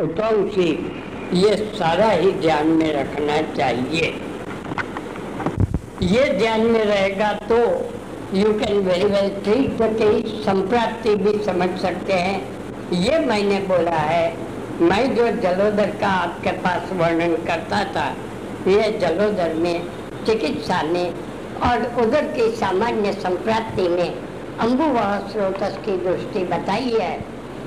सी? ये सारा ही ध्यान में रखना चाहिए। ये ध्यान में रहेगा तो you can very well the case संप्राप्ति भी समझ सकते हैं। ये मैंने बोला है, मैं जो जलोदर का आपके पास वर्णन करता था, ये जलोदर में चिकित्सा में और उधर की सामान्य संप्राप्ति में अम्बुवाह स्रोतस की दृष्टि बताई है।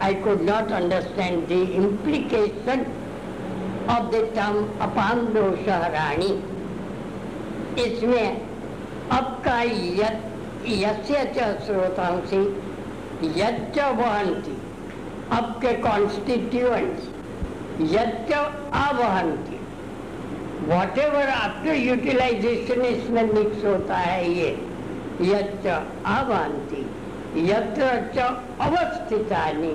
I could not understand the implication of the term apandosha rani. इसमें अब का यस्य यच्च वहंती अब के कॉन्स्टिट्यूएंट्स यच्च अवहंती वॉट एवर आफ्टर यूटिलाइजेशन इसमें मिक्स होता है ये, यच्च अवहंती यत्र अवस्थितानी,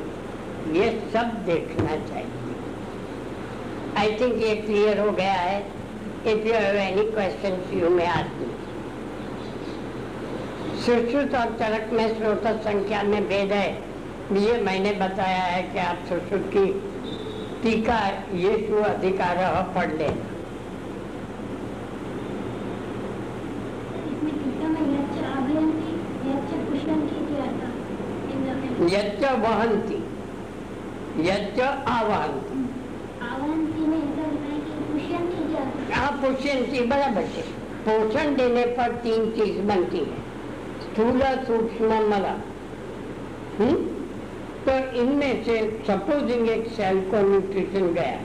ये सब देखना चाहिए। आई थिंक ये क्लियर हो गया है। If you have any question you में आती सुश्रुत और चरक में स्रोत संख्या में भेद है। ये मैंने बताया है कि आप सुश्रुत की टीका ये शु अधिकार पढ़ लेना। यच्च वहंती यच्च आवहंती हाँ पुष्यंती बराबर है पोषण देने पर तीन चीज़ बनती है। स्थूल सूक्ष्म मला। हम्म? तो इनमें से सपोजिंग एक सेल को न्यूट्रिशन गया।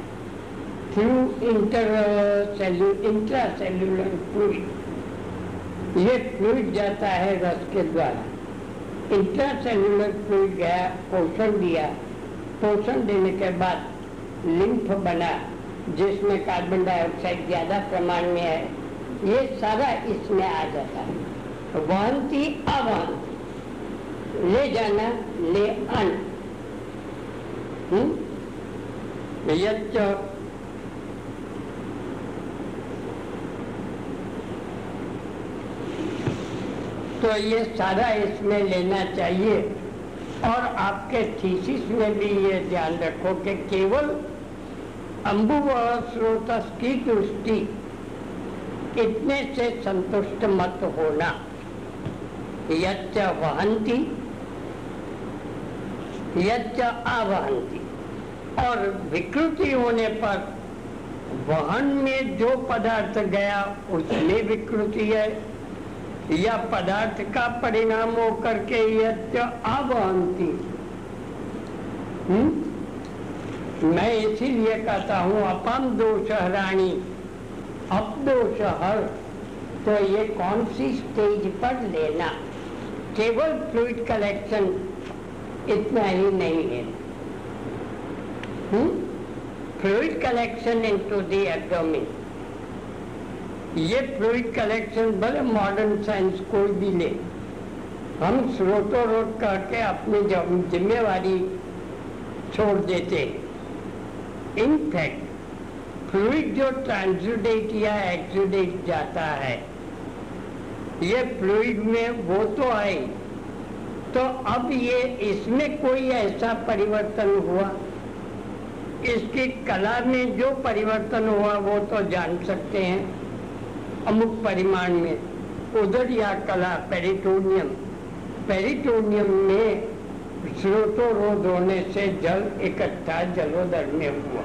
Through inter सेल्यू intra cellular fluid ये फ्लूड जाता है रस के द्वारा। इंट्रासेलुलर फ्लूड गया, पोषण दिया। पोषण देने के बाद लिम्फ बना, जिसमें कार्बन डाइऑक्साइड ज़्यादा प्रमाण में है। ये सारा इसमें आ जाता है। वहंती अवहंती ले जाना, ले अन यच्च तो ये सारा इसमें लेना चाहिए। और आपके थीसिस में भी ये ध्यान रखो कि केवल अम्बुव स्रोतस की दृष्टि इतने से संतुष्ट मत होना। यच्च वहंती, यच्च आवहंती। और विकृति होने पर वहन में जो पदार्थ गया, उसमें विकृति है। या पदार्थ का परिणाम हो करके अवहंती हम्म? मैं इसीलिए कहता हूँ, अपम दोष हराणी अप दोष हर तो ये कौन सी स्टेज पर लेना? केवल फ्लूड कलेक्शन इतना ही नहीं है। Fluid collection into the abdomen ये फ्लूड कलेक्शन भले मॉडर्न साइंस कोई भी ले। हम स्रोतो रोक करके अपनी जिम्मेवारी छोड़ देते। इनफैक्ट फ्लूड जो ट्रांसुडेट या एक्सुडेट जाता है, ये फ्लूड में वो तो आए। तो अब ये इसमें कोई ऐसा परिवर्तन हुआ? इसकी कला में जो परिवर्तन हुआ वो तो जान सकते हैं। अमुक परिमाण में उधर या कला पेरिटोनियम। पेरिटोनियम में स्रोतोरोध होने से जल इकट्ठा जलोदर में हुआ।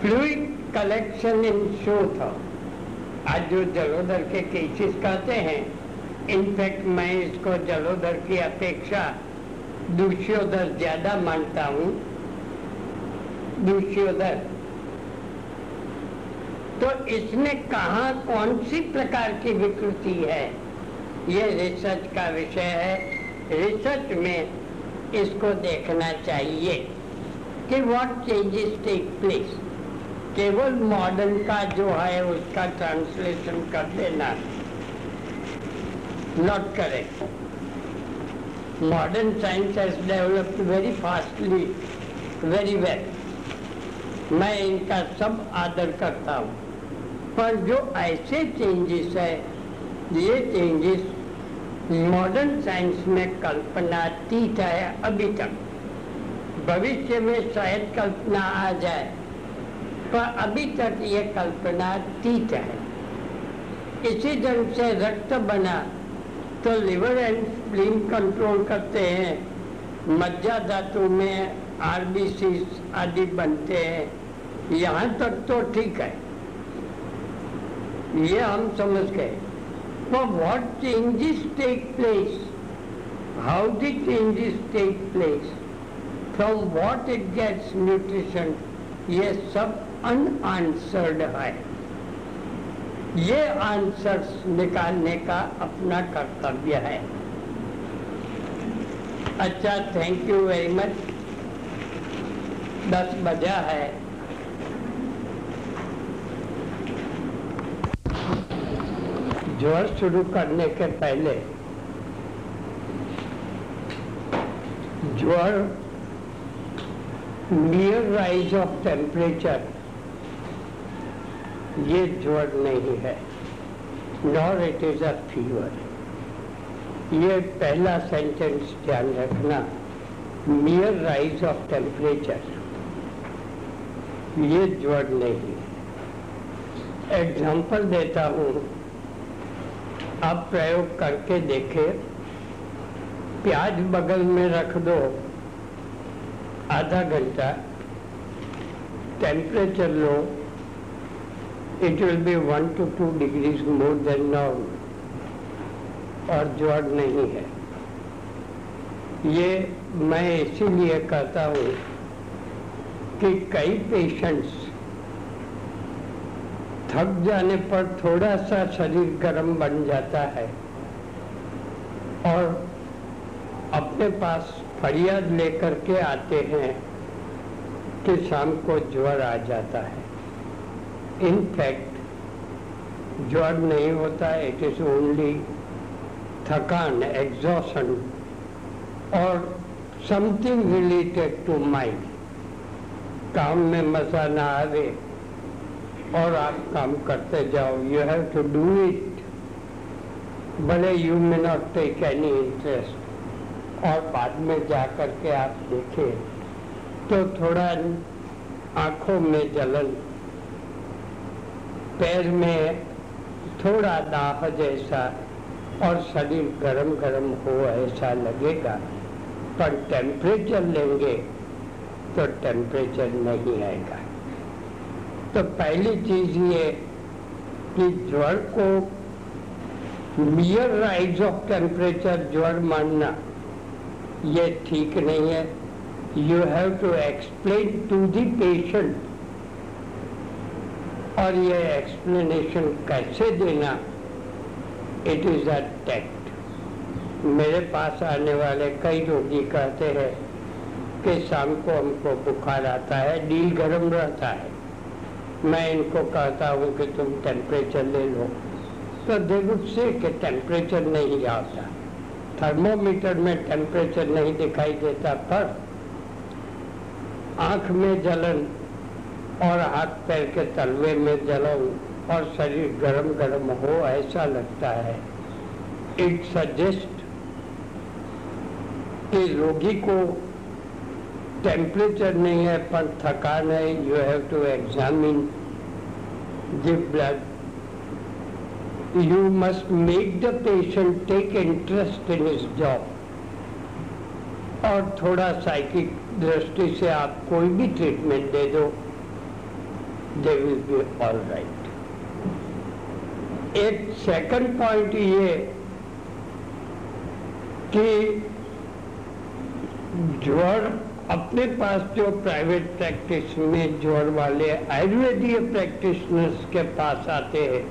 फ्लूइड कलेक्शन इन शोथ आज जो जलोदर के केसेस कहते हैं इनफैक्ट मैं इसको जलोदर की अपेक्षा दूष्योदर ज़्यादा मानता हूँ। दूष्योदर तो इसमें कहा कौन सी प्रकार की विकृति है? ये रिसर्च का विषय है। रिसर्च में इसको देखना चाहिए कि व्हाट चेंजेस टेक प्लेस केवल मॉडर्न का जो है उसका ट्रांसलेशन कर देना not correct modern science has developed very fastly very well मैं इनका सब आदर करता हूँ। पर जो ऐसे चेंजेस है, ये चेंजेस मॉडर्न साइंस में कल्पनातीत है अभी तक। भविष्य में शायद कल्पना आ जाए, पर अभी तक ये कल्पनातीत है। इसी ढंग से रक्त बना तो लिवर एंड स्प्लीन कंट्रोल करते हैं। मज्जा धातु में आरबीसी आदि बनते हैं। यहाँ तक तो ठीक है। ये हम समझ गए। तो what changes take place how did changes take place from what it gets nutrition ये सब अन आंसर्ड है। ये आंसर निकालने का अपना कर्तव्य है। अच्छा थैंक यू वेरी मच दस बजा है। ज्वर शुरू करने के पहले, ज्वर नियर राइज ऑफ़ टेम्परेचर ये ज्वर नहीं है nor it is a fever ये पहला सेंटेंस ध्यान रखना नियर राइज ऑफ़ टेम्परेचर ये ज्वर नहीं है। एग्ज़ाम्पल देता हूँ। आप प्रयोग करके देखें। प्याज बगल में रख दो। आधा घंटा। Temperature low. It will be one two two degrees more than normal और ज्वर नहीं है। ये मैं इसीलिए कहता हूँ कि कई पेशेंट्स थक जाने पर थोड़ा सा शरीर गर्म बन जाता है। और अपने पास फरियाद लेकर के आते हैं कि शाम को ज्वर आ जाता है। इनफैक्ट ज्वर नहीं होता इट इज़ ओनली थकान एग्जॉशन और समथिंग रिलेटेड टू माइंड काम में मज़ा ना आवे और आप काम करते जाओ। You have to do it भले you may not take any interest और बाद में जा कर के आप देखें तो थोड़ा आँखों में जलन, पैर में थोड़ा दाह जैसा और शरीर गरम गरम हो ऐसा लगेगा। पर टेम्परेचर लेंगे तो टेम्परेचर नहीं आएगा। तो पहली चीज़ ये कि ज्वर को मियर राइज ऑफ़ टेम्परेचर ज्वर मानना, ये ठीक नहीं है। You have to explain to the patient और ये एक्सप्लेनेशन कैसे देना इट इज़ अ टेक्ट मेरे पास आने वाले कई रोगी कहते हैं कि शाम को हमको बुखार आता है डील गर्म रहता है। मैं इनको कहता हूँ कि तुम टेम्परेचर ले लो। तो देखो से कि टेम्परेचर नहीं आता। थर्मोमीटर में टेम्परेचर नहीं दिखाई देता, पर आँख में जलन और हाथ पैर के तलवे में जलन और शरीर गरम गरम हो, ऐसा लगता है। इट सजेस्ट कि रोगी को टेम्परेचर नहीं है, पर थकान है you have to examine give blood you must make the patient take interest in इस जॉब और थोड़ा साइकिक दृष्टि से आप कोई भी ट्रीटमेंट दे दो they will be all right एक सेकंड पॉइंट ये कि ज्वर अपने पास जो प्राइवेट प्रैक्टिस में ज़ोर वाले आयुर्वेदीय प्रैक्टिशनर्स के पास आते हैं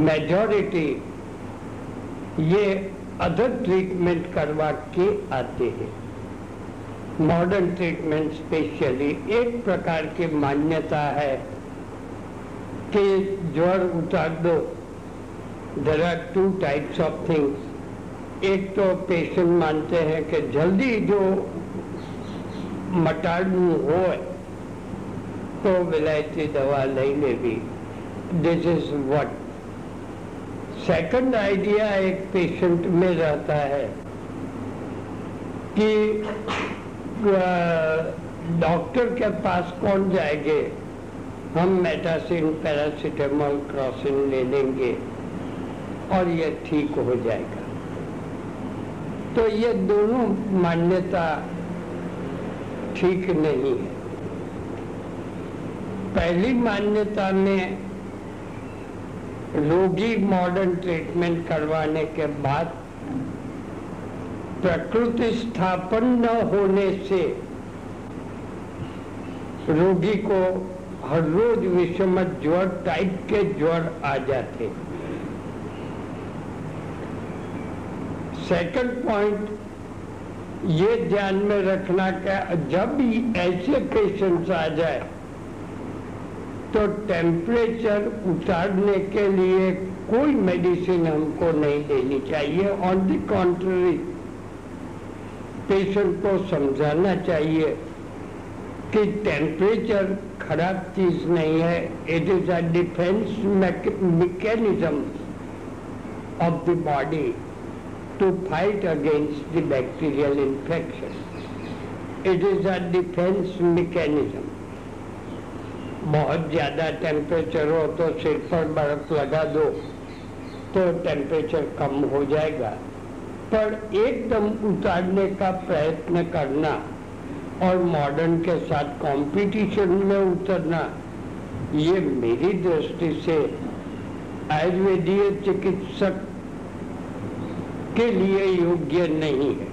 मेजॉरिटी ये अदर ट्रीटमेंट करवा के आते हैं। मॉडर्न ट्रीटमेंट स्पेशली एक प्रकार की मान्यता है कि ज्वर उतार दो। There are two types of things एक तो पेशेंट मानते हैं कि जल्दी जो मटाड़ू हो तो विलायती दवा नहीं levy. This is what second idea एक पेशेंट में रहता है कि डॉक्टर के पास कौन जाएँगे? हम मेटासिन पैरासीटामोल क्रॉसिन ले लेंगे और ये ठीक हो जाएगा। तो ये दोनों मान्यता ठीक नहीं है। पहली मान्यता में रोगी मॉडर्न ट्रीटमेंट करवाने के बाद प्रकृति स्थापन न होने से रोगी को हर रोज विषम ज्वर टाइप के ज्वर आ जाते सेकंड पॉइंट ये ध्यान में रखना कि जब भी ऐसे पेशेंट्स आ जाए तो टेम्परेचर उतारने के लिए कोई मेडिसिन हमको नहीं देनी चाहिए। ऑन द कॉन्ट्ररी पेशेंट को समझाना चाहिए कि टेम्परेचर खराब चीज़ नहीं है। It is a defence mechanism of the body to fight against the bacterial infection it is a defence mechanism बहुत ज़्यादा टेम्परेचर हो तो सिर पर बर्फ़ लगा दो तो टेम्परेचर कम हो जाएगा। पर एकदम उतारने का प्रयत्न करना और मॉडर्न के साथ कंपटीशन में उतरना, ये मेरी दृष्टि से आयुर्वेदीय चिकित्सक के लिए योग्य नहीं है।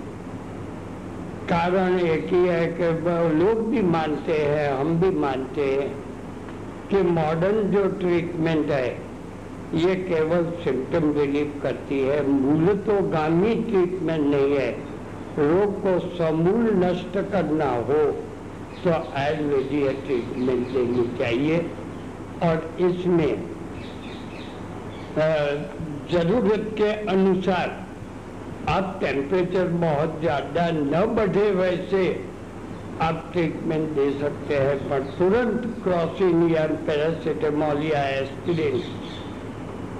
कारण एक ही है कि लोग भी मानते हैं, हम भी मानते हैं कि मॉडर्न जो ट्रीटमेंट है, ये केवल सिम्टम रिलीफ करती है। मूलतोगामी ट्रीटमेंट नहीं है। रोग को समूल नष्ट करना हो तो आयुर्वेदीय ट्रीटमेंट देनी चाहिए। और इसमें ज़रूरत के अनुसार आप टेम्परेचर बहुत ज़्यादा न बढ़े वैसे आप ट्रीटमेंट दे सकते हैं, पर तुरंत क्रॉसिन या पैरासीटामोल या एस्पिरिन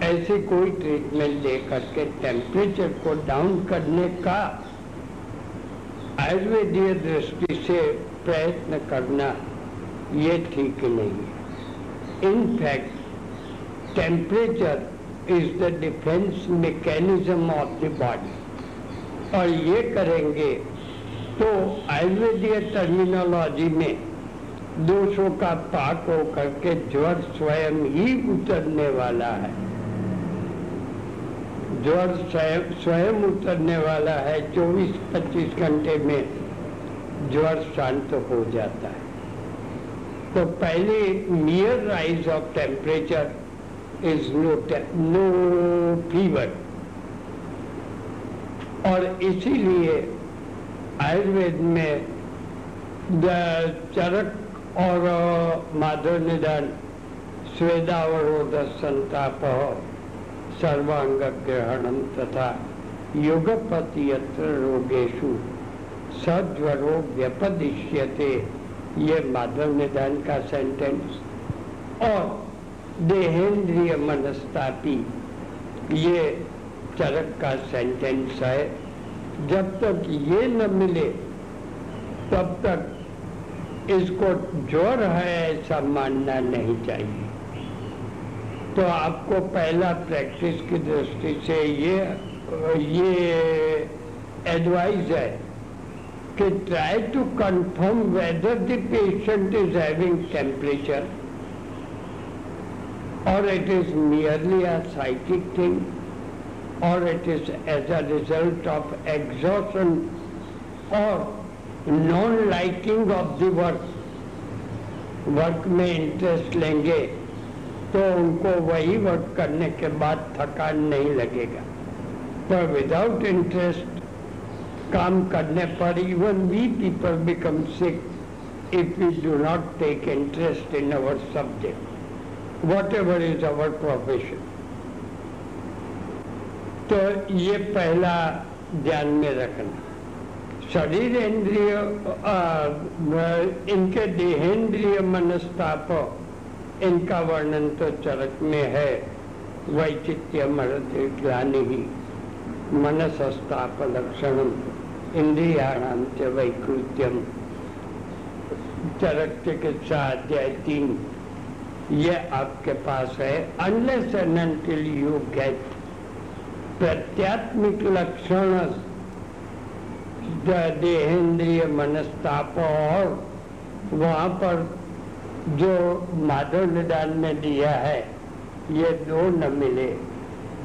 ऐसे कोई ट्रीटमेंट दे करके टेम्परेचर को डाउन करने का आयुर्वेदीय दृष्टि से प्रयत्न करना ये ठीक नहीं है। In fact temperature is the defence mechanism of the body और ये करेंगे तो आयुर्वेदीय टर्मिनोलॉजी में दोषों का पाक होकर के ज्वर स्वयं ही उतरने वाला है। ज्वर स्वयं उतरने वाला है 24-25 घंटे में ज्वर शांत हो जाता है। तो पहले near rise of temperature is no no fever और इसीलिए आयुर्वेद में चरक और माधव निदान स्वेदावरोध संताप सर्वांग ग्रहण तथा युगपति रोगेशु सज्वरो व्यपदिश्यते। ये माधव निदान का सेंटेंस और देहेंद्रिय मनस्तापी। ये चरक का सेंटेंस है, जब तक ये न मिले, तब तक इसको ज्वर है ऐसा मानना नहीं चाहिए। तो आपको पहला प्रैक्टिस की दृष्टि से ये ये एडवाइस है कि try to confirm whether the patient is having temperature और it is merely a psychic thing it is as a result of exhaustion और non liking of the work work में इंटरेस्ट लेंगे तो उनको वही वर्क करने के बाद थकान नहीं लगेगा पर विदाउट इंटरेस्ट काम करने पर even we people become sick if we do not take interest in our subject, whatever is our profession. तो ये पहला ध्यान में रखना। शरीर इंद्रिय इनके देहेंद्रिय मनस्ताप, इनका वर्णन तो चरक में है। वैचित्य मरत ग्लानि ही मनसस्ताप लक्षण इंद्रियाणाम वैकृत्यम। चरक चिकित्सा अध्याय तीन। ये आपके पास है अनलेस एंड यू गेट प्रत्यात्मिक लक्षण देहेंद्रिय मनस्ताप और वहाँ पर जो माधव निदान में दिया है, ये दो न मिले।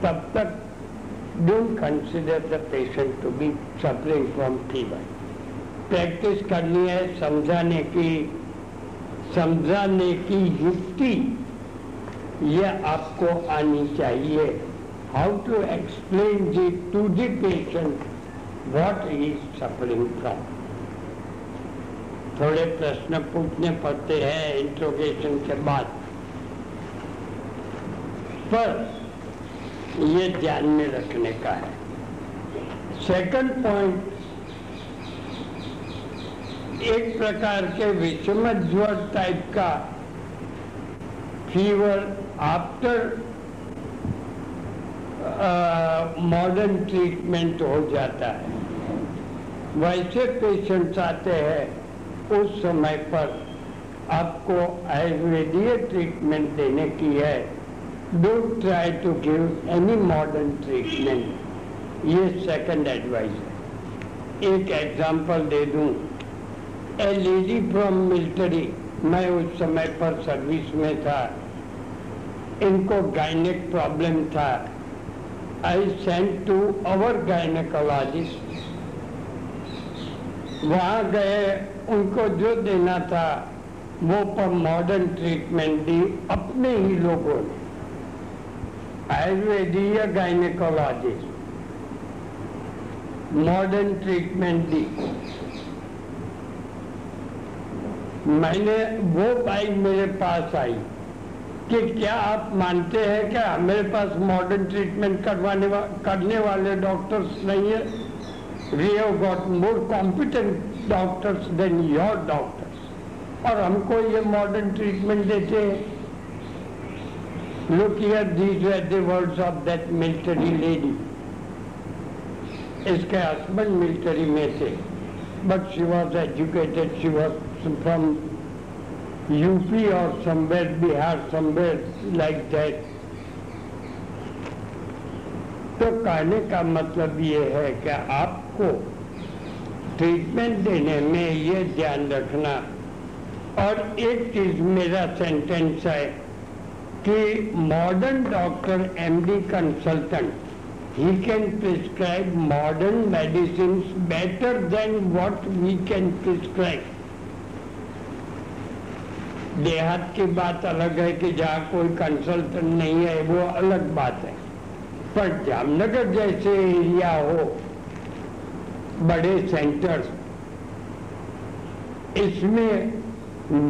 तब तक don't consider the patient to be suffering from fever practice करनी है, समझाने की समझाने की युक्ति यह आपको आनी चाहिए। How to explain ji to the patient what is suffering from थोड़े प्रश्न पूछने पड़ते हैं इंट्रोगेशन के बाद। पर ये ध्यान में रखने का है। सेकंड पॉइंट एक प्रकार के विषम ज्वर टाइप का फीवर आफ्टर मॉडर्न ट्रीटमेंट हो जाता है। वैसे पेशेंट्स आते हैं, उस समय पर आपको आयुर्वेदीय ट्रीटमेंट देने की है। Don't try to give any modern treatment ये सेकंड एडवाइस है। एक एग्जांपल दे दूँ। ए लेडी फ्रॉम मिलिट्री मैं उस समय पर सर्विस में था। इनको गायनिक प्रॉब्लम था। I sent to our gynaecologist वहाँ गए, उनको जो देना था, वो पर मॉडर्न ट्रीटमेंट दी अपने ही लोगों ने। आयुर्वेदीय गायनेकोलॉजिस्ट मॉडर्न ट्रीटमेंट दी। मैंने वो बाइक मेरे पास आई। कि क्या आप मानते हैं कि हमारे पास मॉडर्न ट्रीटमेंट करवाने वा, करने वाले डॉक्टर्स नहीं है? We have got more competent doctors than your doctors और हमको ये मॉडर्न ट्रीटमेंट देते हैं। Look here these were the words of that military lady इसके हस्बैंड मिलिट्री में थे। But she was educated she was from UP or somewhere Bihar, somewhere like that. तो कहने का मतलब ये है कि आपको ट्रीटमेंट देने में ये ध्यान रखना और एक चीज़ मेरा सेंटेंस है कि modern doctor MD consultant he can prescribe modern medicine better than what we can prescribe देहात की बात अलग है कि जहाँ कोई कंसल्टेंट नहीं है, वो अलग बात है। पर जामनगर जैसे एरिया हो, बड़े सेंटर्स इसमें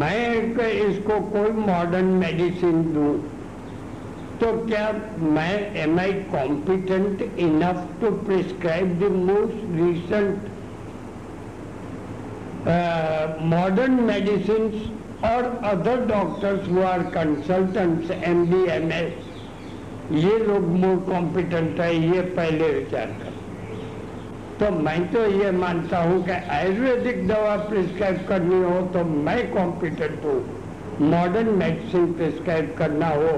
मैं इसको कोई मॉडर्न मेडिसिन दूँ तो क्या मैं am I competent enough to prescribe the most recent modern medicine और other doctors who are consultants M B M S ये लोग मोर कॉम्पिटेंट है, ये पहले विचार कर। तो मैं तो ये मानता हूँ कि आयुर्वेदिक दवा प्रिस्क्राइब करनी हो तो मैं कॉम्पिटेंट हूँ। मॉडर्न मेडिसिन प्रिस्क्राइब करना हो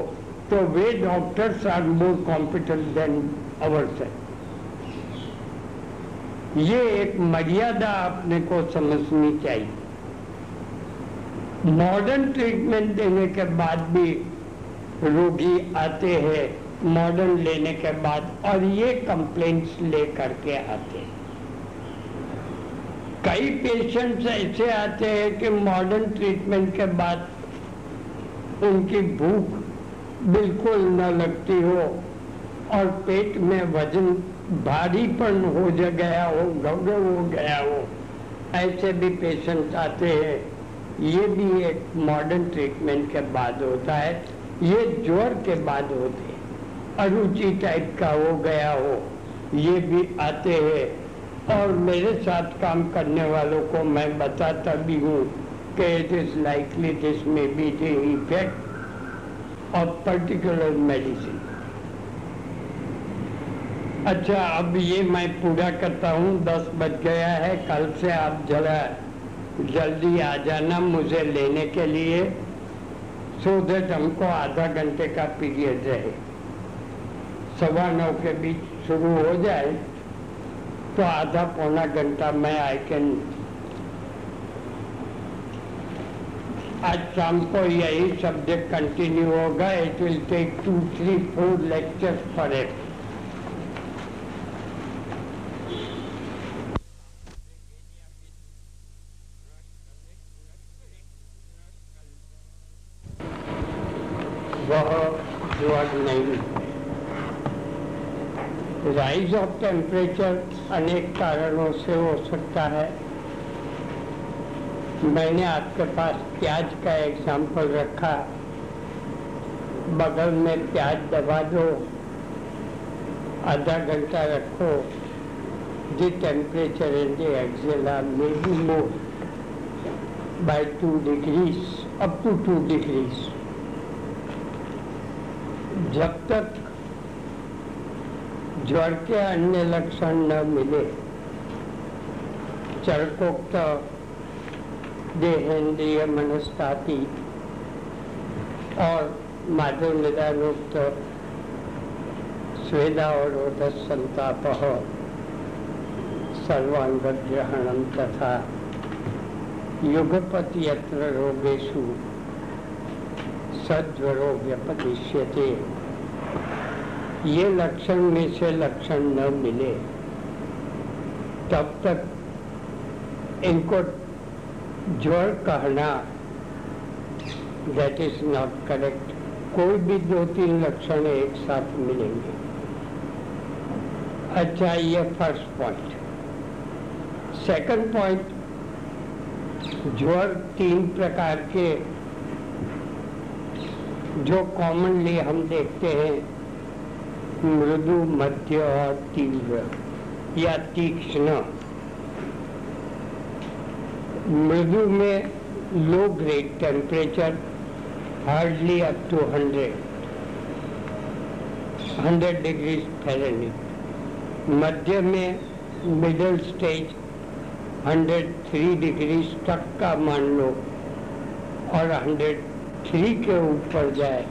तो वे doctors are more competent than our से ये एक मर्यादा अपने को समझनी चाहिए। मॉडर्न ट्रीटमेंट देने के बाद भी रोगी आते हैं, मॉडर्न लेने के बाद और ये कंप्लेंट्स लेकर के आते हैं। कई पेशेंट्स ऐसे आते हैं कि मॉडर्न ट्रीटमेंट के बाद उनकी भूख बिल्कुल न लगती हो और पेट में वज़न भारीपन हो गया हो गौरव हो गया हो, ऐसे भी पेशेंट आते हैं। ये भी एक मॉडर्न ट्रीटमेंट के बाद होता है। ये ज्वर के बाद होते हैं। अरुचि टाइप का हो गया हो, ये भी आते हैं। और मेरे साथ काम करने वालों को मैं बताता भी हूँ कि it is likely this may be the effect of particular medicine अच्छा अब ये मैं पूरा करता हूँ। दस बज गया है। कल से आप जरा जल्दी आ जाना मुझे लेने के लिए। सो दैट हमको आधा घंटे का पीरियड रहे। सवा नौ के बीच शुरू हो जाए तो आधा पौना घंटा मैं आई कैन आज शाम को यही सब्जेक्ट कंटिन्यू होगा। It will take two three four lectures for it वह ड्रग नहीं राइज ऑफ़ टेम्परेचर अनेक कारणों से हो सकता है। मैंने आपके पास प्याज का एग्ज़ाम्पल रखा। बगल में प्याज दबा दो। आधा घंटा रखो। the temperature in the axilla may be more by 2 degrees, up to 2 degrees. जब तक ज्वर के अन्य लक्षण न मिले। चरकोक्त देहेंद्रिय मनस्ताति और माधव निदानोक्त स्वेदा और ओधस संताप सर्वांगग्रहणम तथा युगपत यत्र रोगेशु सद्वरो व्यपदिश्यते ये लक्षण में से लक्षण न मिले, तब तक इनको ज्वर कहना दैट इज़ नॉट करेक्ट कोई भी दो तीन लक्षण एक साथ मिलेंगे। अच्छा ये फ़र्स्ट पॉइंट सेकंड पॉइंट ज्वर तीन प्रकार के जो कॉमनली हम देखते हैं मृदु मध्य और तीव्र या तीक्ष्ण। मृदु में low grade temperature hardly up to hundred hundred degree Fahrenheit मध्य में मिडल स्टेज 103 डिग्री तक का मान लो और 103 के ऊपर जाए।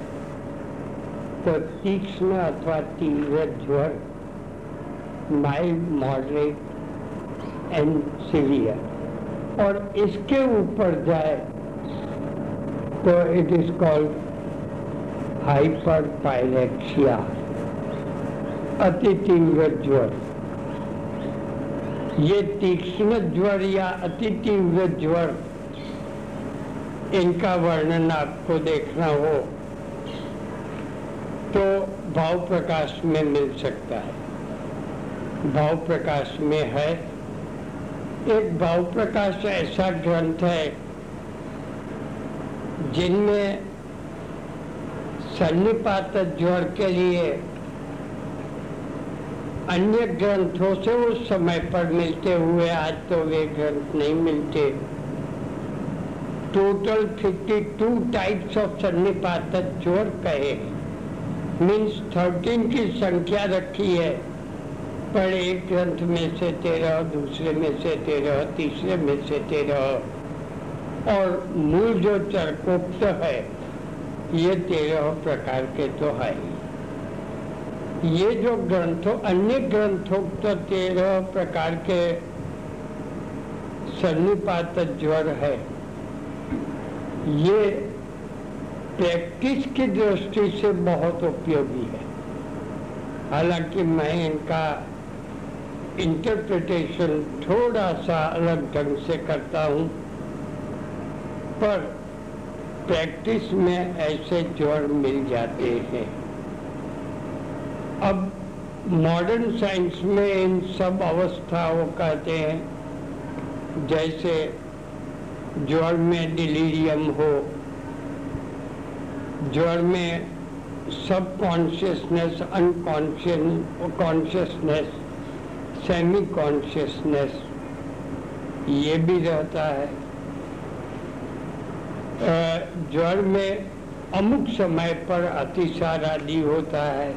तो तीक्ष्ण अथवा तीव्र ज्वर माइल्ड मॉडरेट एंड सीवियर और इसके ऊपर जाए तो it is called hyper pyrexia अति तीव्र ज्वर ये तीक्ष्ण ज्वर या अति तीव्र ज्वर इनका वर्णन आपको देखना हो। तो भाव प्रकाश में मिल सकता है। भाव प्रकाश में है। एक भाव प्रकाश ऐसा ग्रंथ है जिनमें सन्निपात ज्वर के लिए अन्य ग्रंथों से उस समय पर मिलते हुए आज तो वे ग्रंथ नहीं मिलते। टोटल 52 टाइप्स ऑफ़ सन्निपात ज्वर कहे मीन्स 13 की संख्या रखी है। पर एक ग्रंथ में से तेरह, दूसरे में से तेरह, तीसरे में से तेरह। और मूल जो चरकोक्त है, ये तेरह प्रकार के तो है। ये जो ग्रंथों, अन्य ग्रंथों तो तेरह प्रकार के सन्निपात ज्वर है, ये प्रैक्टिस की दृष्टि से बहुत उपयोगी है। हालाँकि मैं इनका इंटरप्रिटेशन थोड़ा सा अलग ढंग से करता हूँ, पर प्रैक्टिस में ऐसे ज्वर मिल जाते हैं। अब मॉडर्न साइंस में इन सब अवस्थाओं कहते हैं जैसे ज्वर में डिलीरियम हो ज्वर में सब consciousness unconscious consciousness semi consciousness ये भी रहता है। ज्वर में अमुक समय पर अतिसार आदि होता है।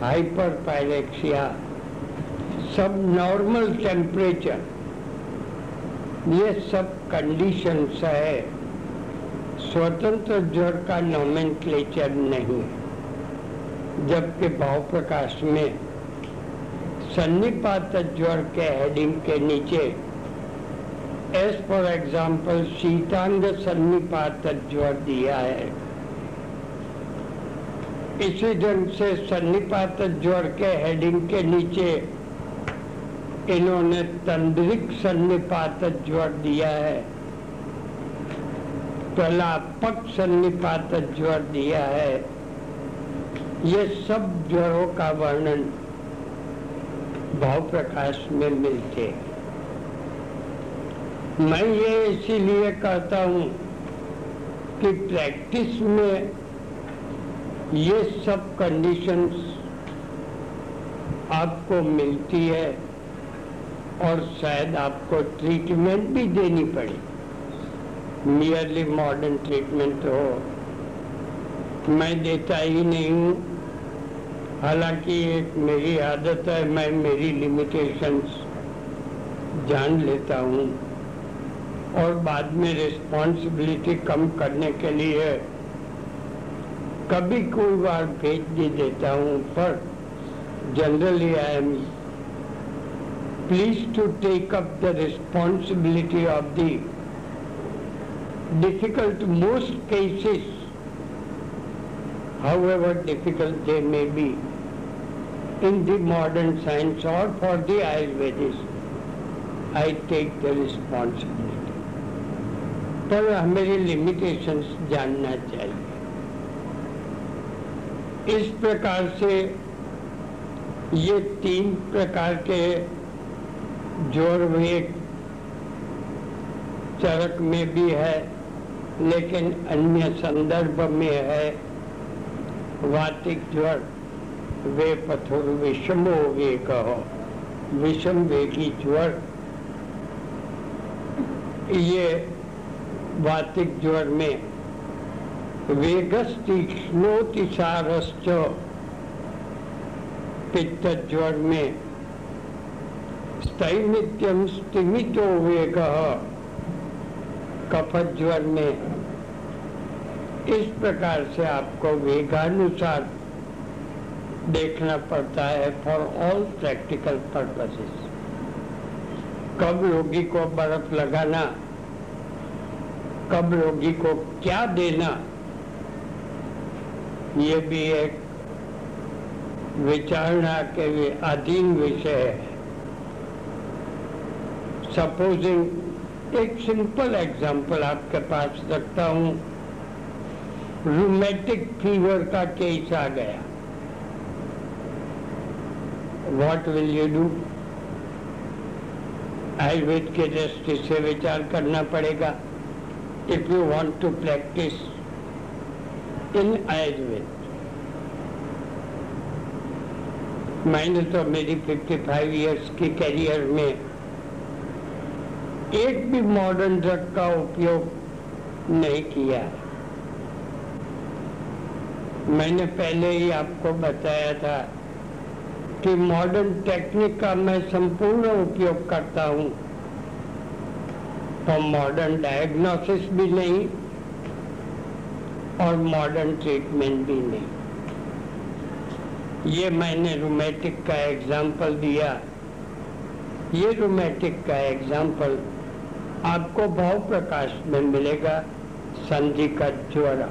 हाइपर पायरेक्सिया सब नॉर्मल टेम्परेचर ये सब कंडीशंस है। स्वतंत्र ज्वर का नोमेनक्लेचर नहीं। जबकि भाव प्रकाश में सन्निपात ज्वर के हेडिंग के नीचे एज फॉर एग्ज़ाम्पल शीतांग सन्निपात ज्वर दिया है। इसी ढंग से सन्निपात ज्वर के हेडिंग के नीचे, इन्होंने तंद्रिक सन्निपात ज्वर दिया है। प्रलापक सन्निपात ज्वर दिया है। ये सब ज्वरों का वर्णन भाव प्रकाश में मिलते मैं ये इसीलिए कहता हूँ कि प्रैक्टिस में ये सब कंडीशंस आपको मिलती है और शायद आपको ट्रीटमेंट भी देनी पड़े मियरली मॉडर्न ट्रीटमेंट हो। मैं देता ही नहीं हूँ। हालाँकि एक मेरी आदत है, मैं मेरी लिमिटेशंस जान लेता हूँ। और बाद में रिस्पॉन्सिबिलिटी कम करने के लिए कभी कोई बार भेज भी देता हूँ, पर generally I am please to take up the responsibility of the difficult most cases however difficult they may be in the modern science or for the Ayurvedists, I take the responsibility. पर हमें limitations जानना चाहिए इस प्रकार से ये तीन प्रकार के ज़ोर वेग चरक में भी है लेकिन अन्य संदर्भ में है वातिक ज्वर। वे पथुर विषमो वे कहो। विषम वेगी ज्वर। ये वातिक ज्वर में वेगस पित्त ज्वर में स्थैमित्यम स्तिमितो वेग कफ ज्वर में इस प्रकार से आपको वेगानुसार देखना पड़ता है फॉर ऑल प्रैक्टिकल पर्पसेस कब रोगी को बर्फ़ लगाना, कब रोगी को क्या देना, ये भी एक विचारणा के अधीन विषय है। सपोजिंग एक सिंपल एग्जांपल आपके पास रखता हूँ। रूमेटिक फीवर का केस आ गया। What will you do Ayurveda के दृष्टि से विचार करना पड़ेगा। If you want to practise in Ayurveda मैंने तो मेरी 55 इयर्स की करियर में एक भी मॉडर्न ड्रग का उपयोग नहीं किया मैंने पहले ही आपको बताया था कि मॉडर्न टेक्निक का मैं संपूर्ण उपयोग करता हूँ। तो मॉडर्न डायग्नोसिस भी नहीं और मॉडर्न ट्रीटमेंट भी नहीं। ये मैंने रोमेटिक का एग्ज़ाम्पल दिया। ये रोमेटिक का एग्ज़ाम्पल आपको भाव प्रकाश में मिलेगा संधि का ज्वर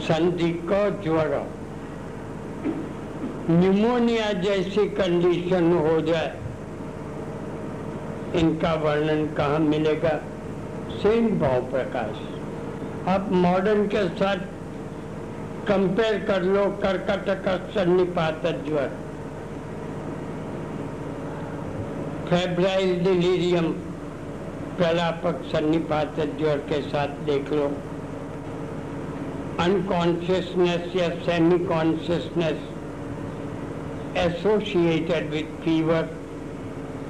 संधि का ज्वर निमोनिया जैसी कंडीशन हो जाए, इनका वर्णन कहा मिलेगा? सेम भाव प्रकाश। आप मॉडर्न के साथ कंपेयर कर लो, कर्कटक सन्निपात ज्वर फेब्राइल डिलीरियम प्रलापक सन्निपात ज्वर के साथ देख लो अनकॉन्शियसनेस या semi consciousness associated with fever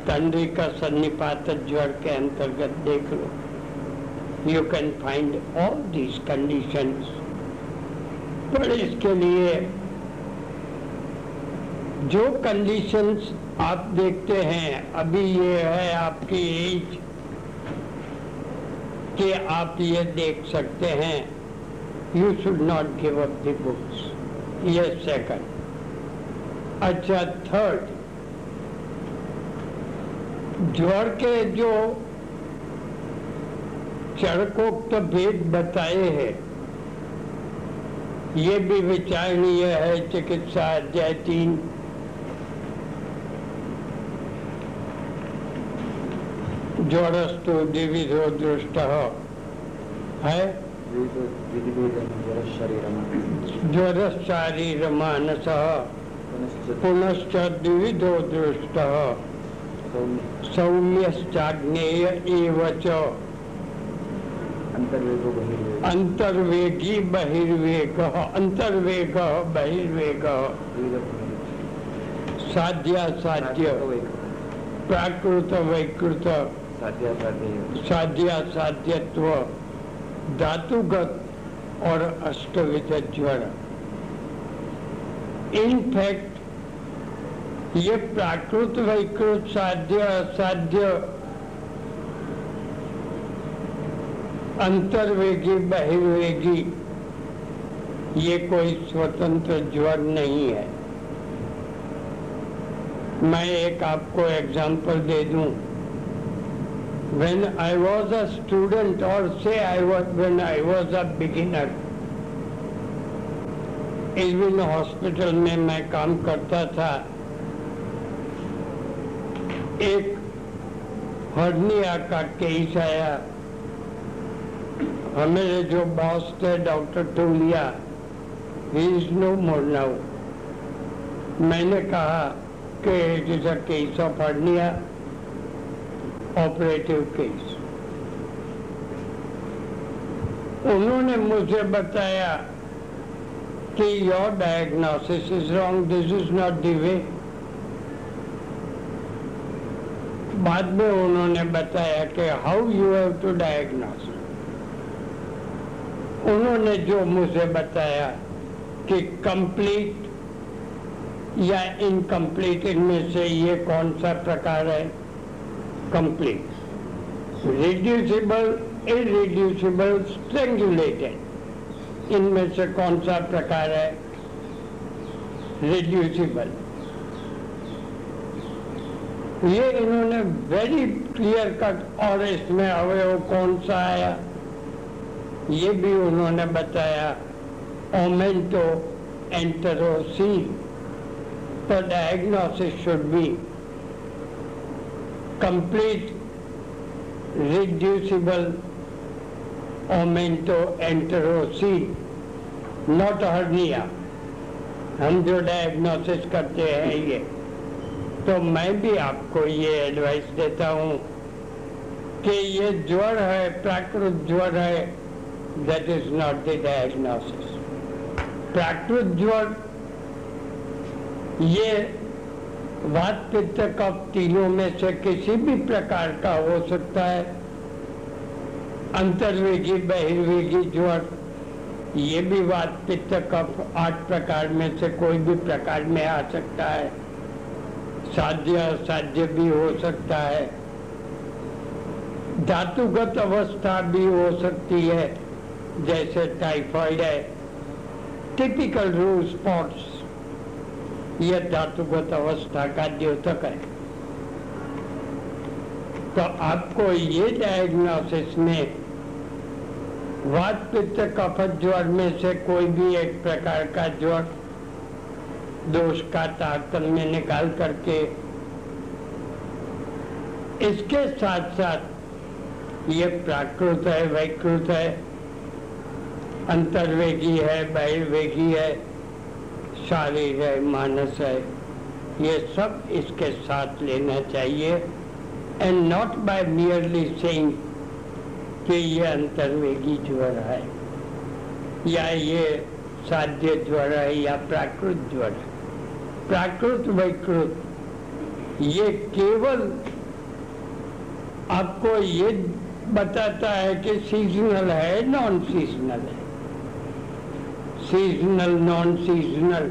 तंद्री का सन्निपात ज्वर के अंतर्गत देख लो you can find all these conditions पर इसके लिए जो कंडीशंस आप देखते हैं, अभी ये है आपकी एज कि आप ये देख सकते हैं। You should not give up the books ये सेकंड अच्छा थर्ड ज्वर के जो चरकोक्त भेद बताए हैं, ये भी विचारणीय है, चिकित्सा अध्याय तीन। ज्वरस्तु द्विविधो दृष्ट। है? ज्वर शारीर मानस पुनश्च द्विविधो दृष्ट। सौम्यश्चाग्नेय एवं अंतर्वेगी बहिर्वेग। अंतर्वेग, बहिर्वेग। साध्या साध्य प्राकृत वैकृत साध्या साध्यत्व धातुगत और अष्टविध ज्वर इनफैक्ट ये प्राकृत वैकृत साध्य, असाध्य, अंतर्वेगी, बहिर्वेगी, ये कोई स्वतंत्र ज्वर नहीं है। मैं एक आपको एग्जांपल दे दूँ। When I was a student or say I was, when I was a beginner Irwin hospital में मैं काम करता था। एक हर्निया का केस आया। हमें जो बॉस थे doctor Tolia he is no more now मैंने कहा कि it is a case of hernia operative case उन्होंने मुझे बताया कि your diagnosis is wrong this is not the way बाद में उन्होंने बताया कि how you have to diagnose उन्होंने जो मुझे बताया कि कंप्लीट या इनकम्प्लीट इनमें से ये कौन सा प्रकार है कंप्लीट रिड्यूसिबल इरिड्यूसिबल स्ट्रेंगुलेटेड इनमें से कौन सा प्रकार है? रिड्यूसिबल ये इन्होंने वेरी क्लियर कट और इसमें अवयव कौन सा आया? ये भी उन्होंने बताया। ओमेंटो एंटरोसी तो diagnosis should be complete reducible omento enterocele not hernia हम जो डायग्नोसिस करते हैं ये तो मैं भी आपको ये एडवाइस देता हूँ कि ये ज्वर है, प्राकृत ज्वर है, that is not the diagnosis प्राकृत ज्वर, ये वात पित्त कफ तीनों में से किसी भी प्रकार का हो सकता है। अंतर्वेगी, बहिर्वेगी ज्वर, ये भी वात पित्त कफ आठ प्रकार में से कोई भी प्रकार में आ सकता है। साध्य, असाध्य भी हो सकता है। धातुगत अवस्था भी हो सकती है, जैसे टाइफाइड है। टिपिकल रू स्पॉट्स यह धातुगत अवस्था का द्योतक है तो आपको ये डायग्नोसिस में वात पित्त कफत ज्वर में से कोई भी एक प्रकार का ज्वर दोष का ताकल में निकाल करके, इसके साथ साथ ये प्राकृत है, वैकृत है, अंतर्वेगी है, बहिर्वेगी है शारीर है, मानस है, ये सब इसके साथ लेना चाहिए। And not by merely saying कि ये अंतर्वेगी ज्वर है, या ये साध्य ज्वर है, या प्राकृत ज्वर है। प्राकृत वैकृत, ये केवल आपको ये बताता है कि सीजनल है नॉन सीजनल है। सीजनल नॉन सीजनल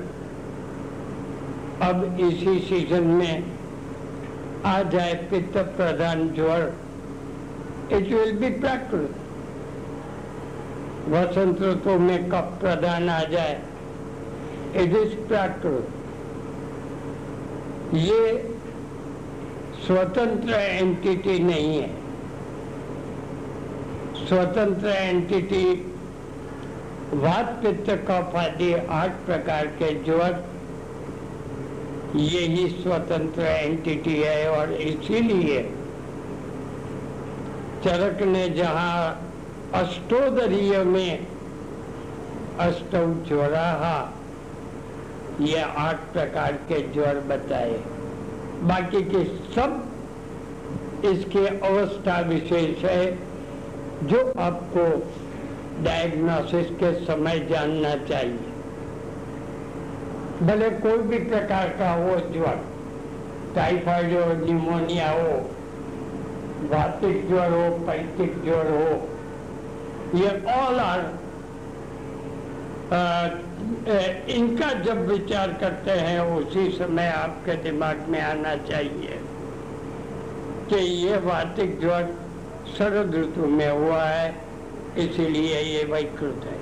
अब इसी सीज़न में आ जाए पित्त प्रधान ज्वर। इट विल बी प्राकृत वसंत ऋतु में कप प्रधान आ जाए। इट इज़ प्राकृत ये स्वतंत्र एंटिटी नहीं है। स्वतंत्र एंटिटी वात पित्त कफ आदि आठ प्रकार के ज्वर ये ही स्वतंत्र एंटिटी है और इसीलिए चरक ने जहाँ अष्टोदरीय में अष्ट ज्वराहा, ये आठ प्रकार के ज्वर बताए। बाकी के सब इसके अवस्था विशेष है, जो आपको डायग्नोसिस के समय जानना चाहिए। भले कोई भी प्रकार का हो, ज्वर टाइफाइड हो निमोनिया हो, वातिक ज्वर हो, पैतिक ज्वर हो, ये ऑल आर इनका जब विचार करते हैं, उसी समय आपके दिमाग में आना चाहिए कि ये वातिक ज्वर शरद ऋतु में हुआ है इसीलिए ये वैकृत है।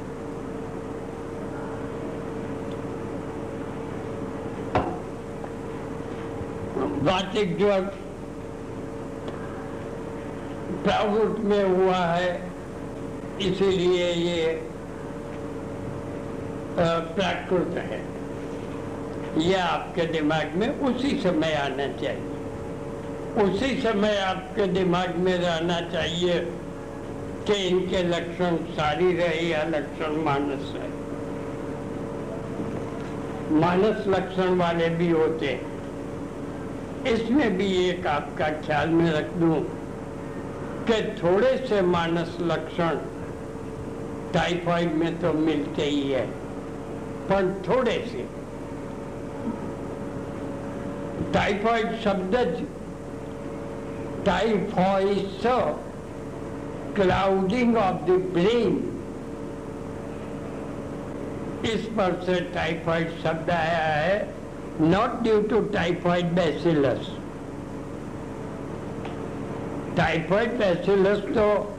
वाचिक ज्वर प्रावृत में हुआ है, इसीलिए ये प्राकृत है। यह आपके दिमाग में उसी समय आना चाहिए। उसी समय आपके दिमाग में रहना चाहिए। कि इनके लक्षण सारी रहे या लक्षण मानस है मानस लक्षण वाले भी होते हैं। इसमें भी एक आपका ख्याल में रख दूँ कि थोड़े से मानस लक्षण टाइफाइड में तो मिलते ही है, पर थोड़े से। टाइफाइड शब्द typhos clouding of the brain इस पर से टाइफाइड शब्द आया है not due to typhoid bacillus. Typhoid bacillus तो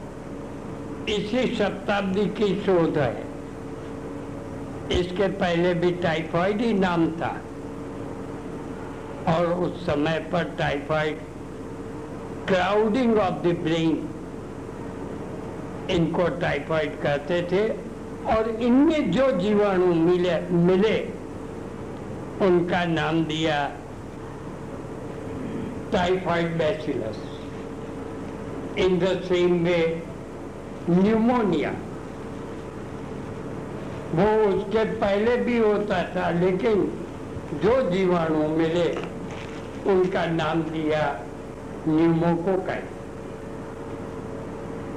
इसी शताब्दी की शोध है। इसके पहले भी टाइफॉइड ही नाम था। और उस समय पर typhoid crowding of the brain इनको टाइफॉइड कहते थे, और इनमें जो जीवाणु मिले मिले, उनका नाम दिया typhoid bacillus in the same way pneumonia वो उसके पहले भी होता था, लेकिन जो जीवाणु मिले, उनका नाम दिया न्यूमोकोकाई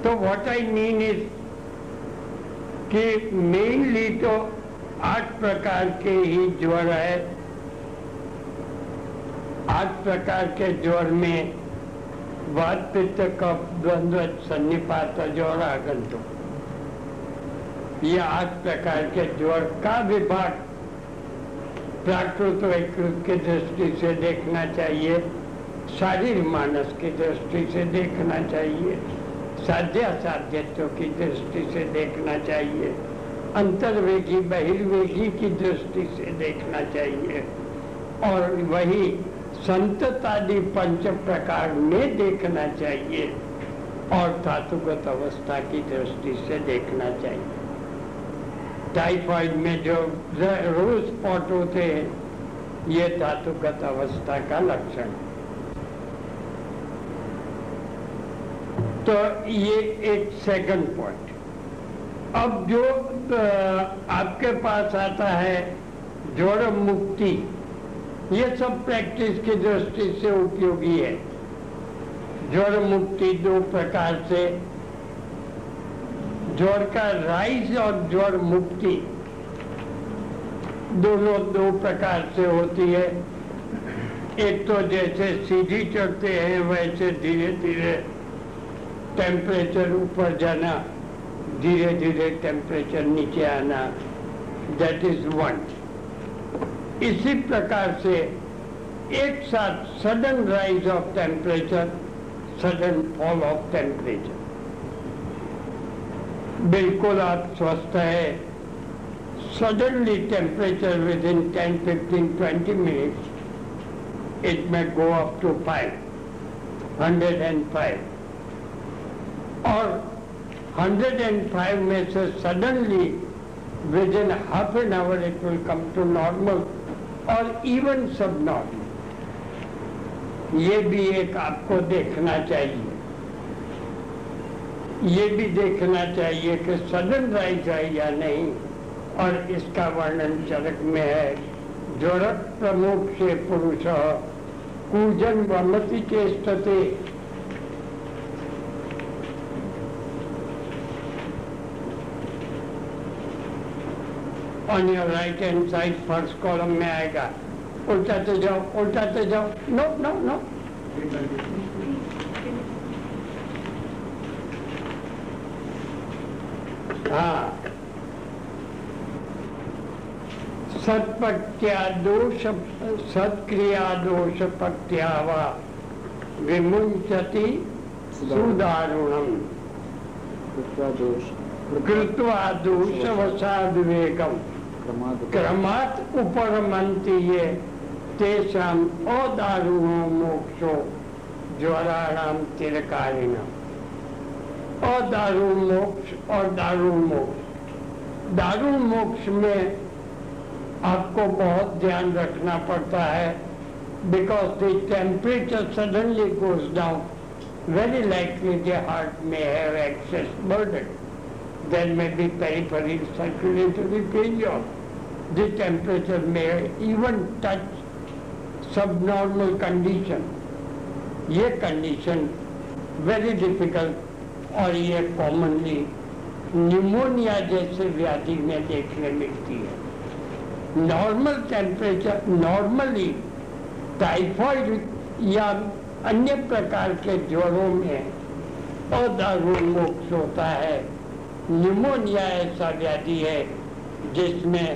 तो व्हाट आई मीन इज़ कि मेनली तो आठ प्रकार के ही ज्वर है। आठ प्रकार के ज्वर में वात पित्त कफ, द्वंद्व, सन्निपात, ज्वर, आगंतु। ये आठ प्रकार के ज्वर का विभाग प्राकृत वैकृत की दृष्टि से देखना चाहिए शारीर मानस की दृष्टि से देखना चाहिए। साध्या साध्यत्व की दृष्टि से देखना चाहिए। अंतर्वेगी, बहिर्वेगी की दृष्टि से देखना चाहिए। और वही संततादि पंच प्रकार में देखना चाहिए। और धातुगत अवस्था की दृष्टि से देखना चाहिए। टाइफाइड में जो रोज स्पॉट होते हैं ये धातुगत अवस्था का लक्षण। तो ये एक सेकंड पॉइंट अब जो आपके पास आता है जोड़ मुक्ति, ये सब प्रैक्टिस की दृष्टि से उपयोगी है। जोड़ मुक्ति दो प्रकार से, जोड़ का राइज और जोड़ मुक्ति दोनों दो प्रकार से होती है। एक तो जैसे सीढ़ी चढ़ते हैं, वैसे धीरे धीरे टेम्परेचर ऊपर जाना धीरे धीरे टेम्परेचर नीचे आना दैट इज़ वन इसी प्रकार से एक साथ sudden rise of temperature sudden fall of temperature बिल्कुल आप स्वस्थ है suddenly temperature within 10, 15, 20 minutes, it may go up to 5, 105. Or 105 may say suddenly within half an hour it will come to normal or even subnormal. ये भी एक आपको देखना चाहिए ये भी देखना चाहिए कि सडन राइज है या नहीं और इसका वर्णन चरक में है जोरक प्रमुख से पुरुष कूजन वमति चेष्टते on your right hand side first column में आएगा। उल्टाते जाओ उल्टाते जाओ। नो नो नो हाँ। सत्पत्या दोष सत्क्रिया दोष पत्या व विमुंचति सुदारुणम। कृत्वा दोष वसाद विवेकम क्रमात् उपरमंति ये तेषाम अदारुणो मोक्षो ज्वराणाम तिरकारिणम अदारुण मोक्ष और दारुण मोक्ष दारुण मोक्ष में आपको बहुत ध्यान रखना पड़ता है because the temperature suddenly goes down very likely the heart may have excess burden then may be peripheral circulatory failure the temperature may even touch subnormal condition ये कंडीशन वेरी डिफ़िकल्ट और ये कॉमनली न्यूमोनिया जैसे व्याधि में देखने मिलती है। Normal temperature normally typhoid या अन्य प्रकार के ज्वरों में अदारुण मोक्ष होता है। न्यूमोनिया ऐसा व्याधि है जिसमें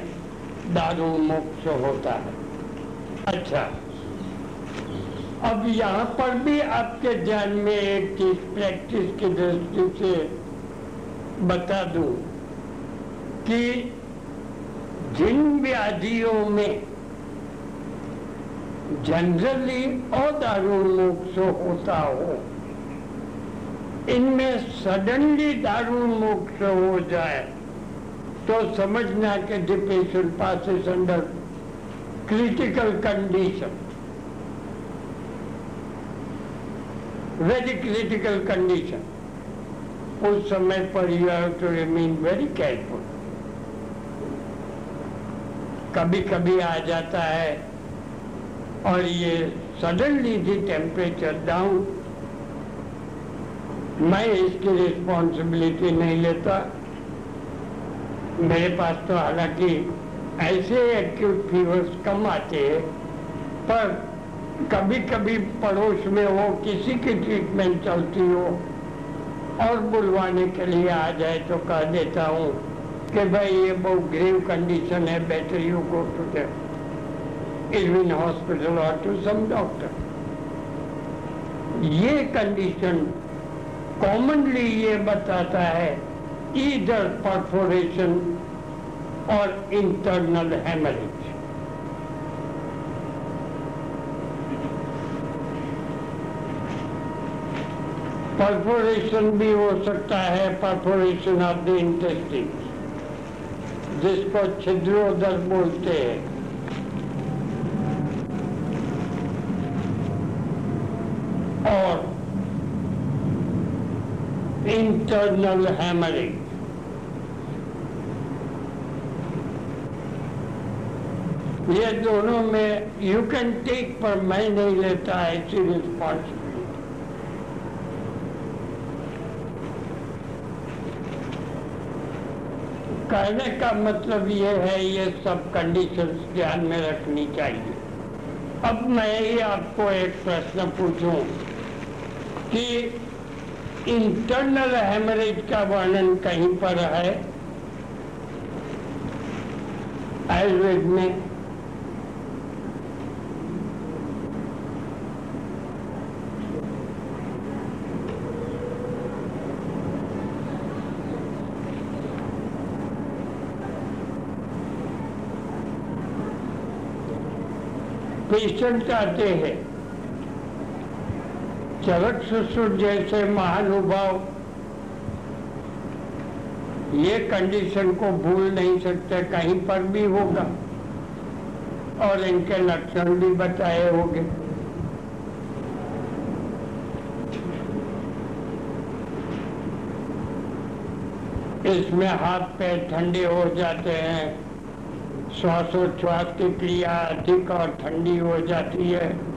दारू मोक्ष होता है। अच्छा। अब यहाँ पर भी आपके ध्यान में एक चीज़ प्रैक्टिस की दृष्टि से बता दूँ कि जिन व्याधियों में जनरली अदारुण मोक्ष होता हो इनमें सडनली दारुण मोक्ष हो जाए तो समझना कि patient passes under critical condition very critical condition उस समय पर you have to remain very careful कभी कभी आ जाता है और ये सडनली दी टेम्परेचर डाउन मैं इसकी रिस्पॉन्सिबिलिटी नहीं लेता। मेरे पास तो हालाँकि ऐसे एक्यूट फीवर्स कम आते हैं, पर कभी कभी पड़ोस में हो किसी की ट्रीटमेंट चलती हो और बुलवाने के लिए आ जाए तो कह देता हूँ कि भाई ये बहुत ग्रेव कंडीशन है better you go to the hospital और टू सम डॉक्टर ये कंडीशन कॉमनली ये बताता है ईदर परफोरेशन और इंटरनल हेमरेज परफोरेशन भी हो सकता है परफोरेशन ऑफ़ द इंटेस्टिन जिसको छिद्रोदर बोलते हैं। internal hemorrhage. ये दोनों में यू कैन टेक पर मैं नहीं लेता है सी रिस्पॉन्सिबिलिटी कहने का मतलब ये है, ये सब कंडीशंस ध्यान में रखनी चाहिए अब मैं ही आपको एक प्रश्न पूछूँ कि इंटरनल हेमरेज का वर्णन कहीं पर है? आयुर्वेद में। पेशेंट आते हैं चरक ससुर जैसे महानुभाव। ये कंडीशन को भूल नहीं सकते, कहीं पर भी होगा। और इनके लक्षण भी बताए होंगे। इसमें हाथ पैर ठंडे हो जाते हैं। श्वासोच्छ्वास की क्रिया अधिक और ठंडी हो जाती है।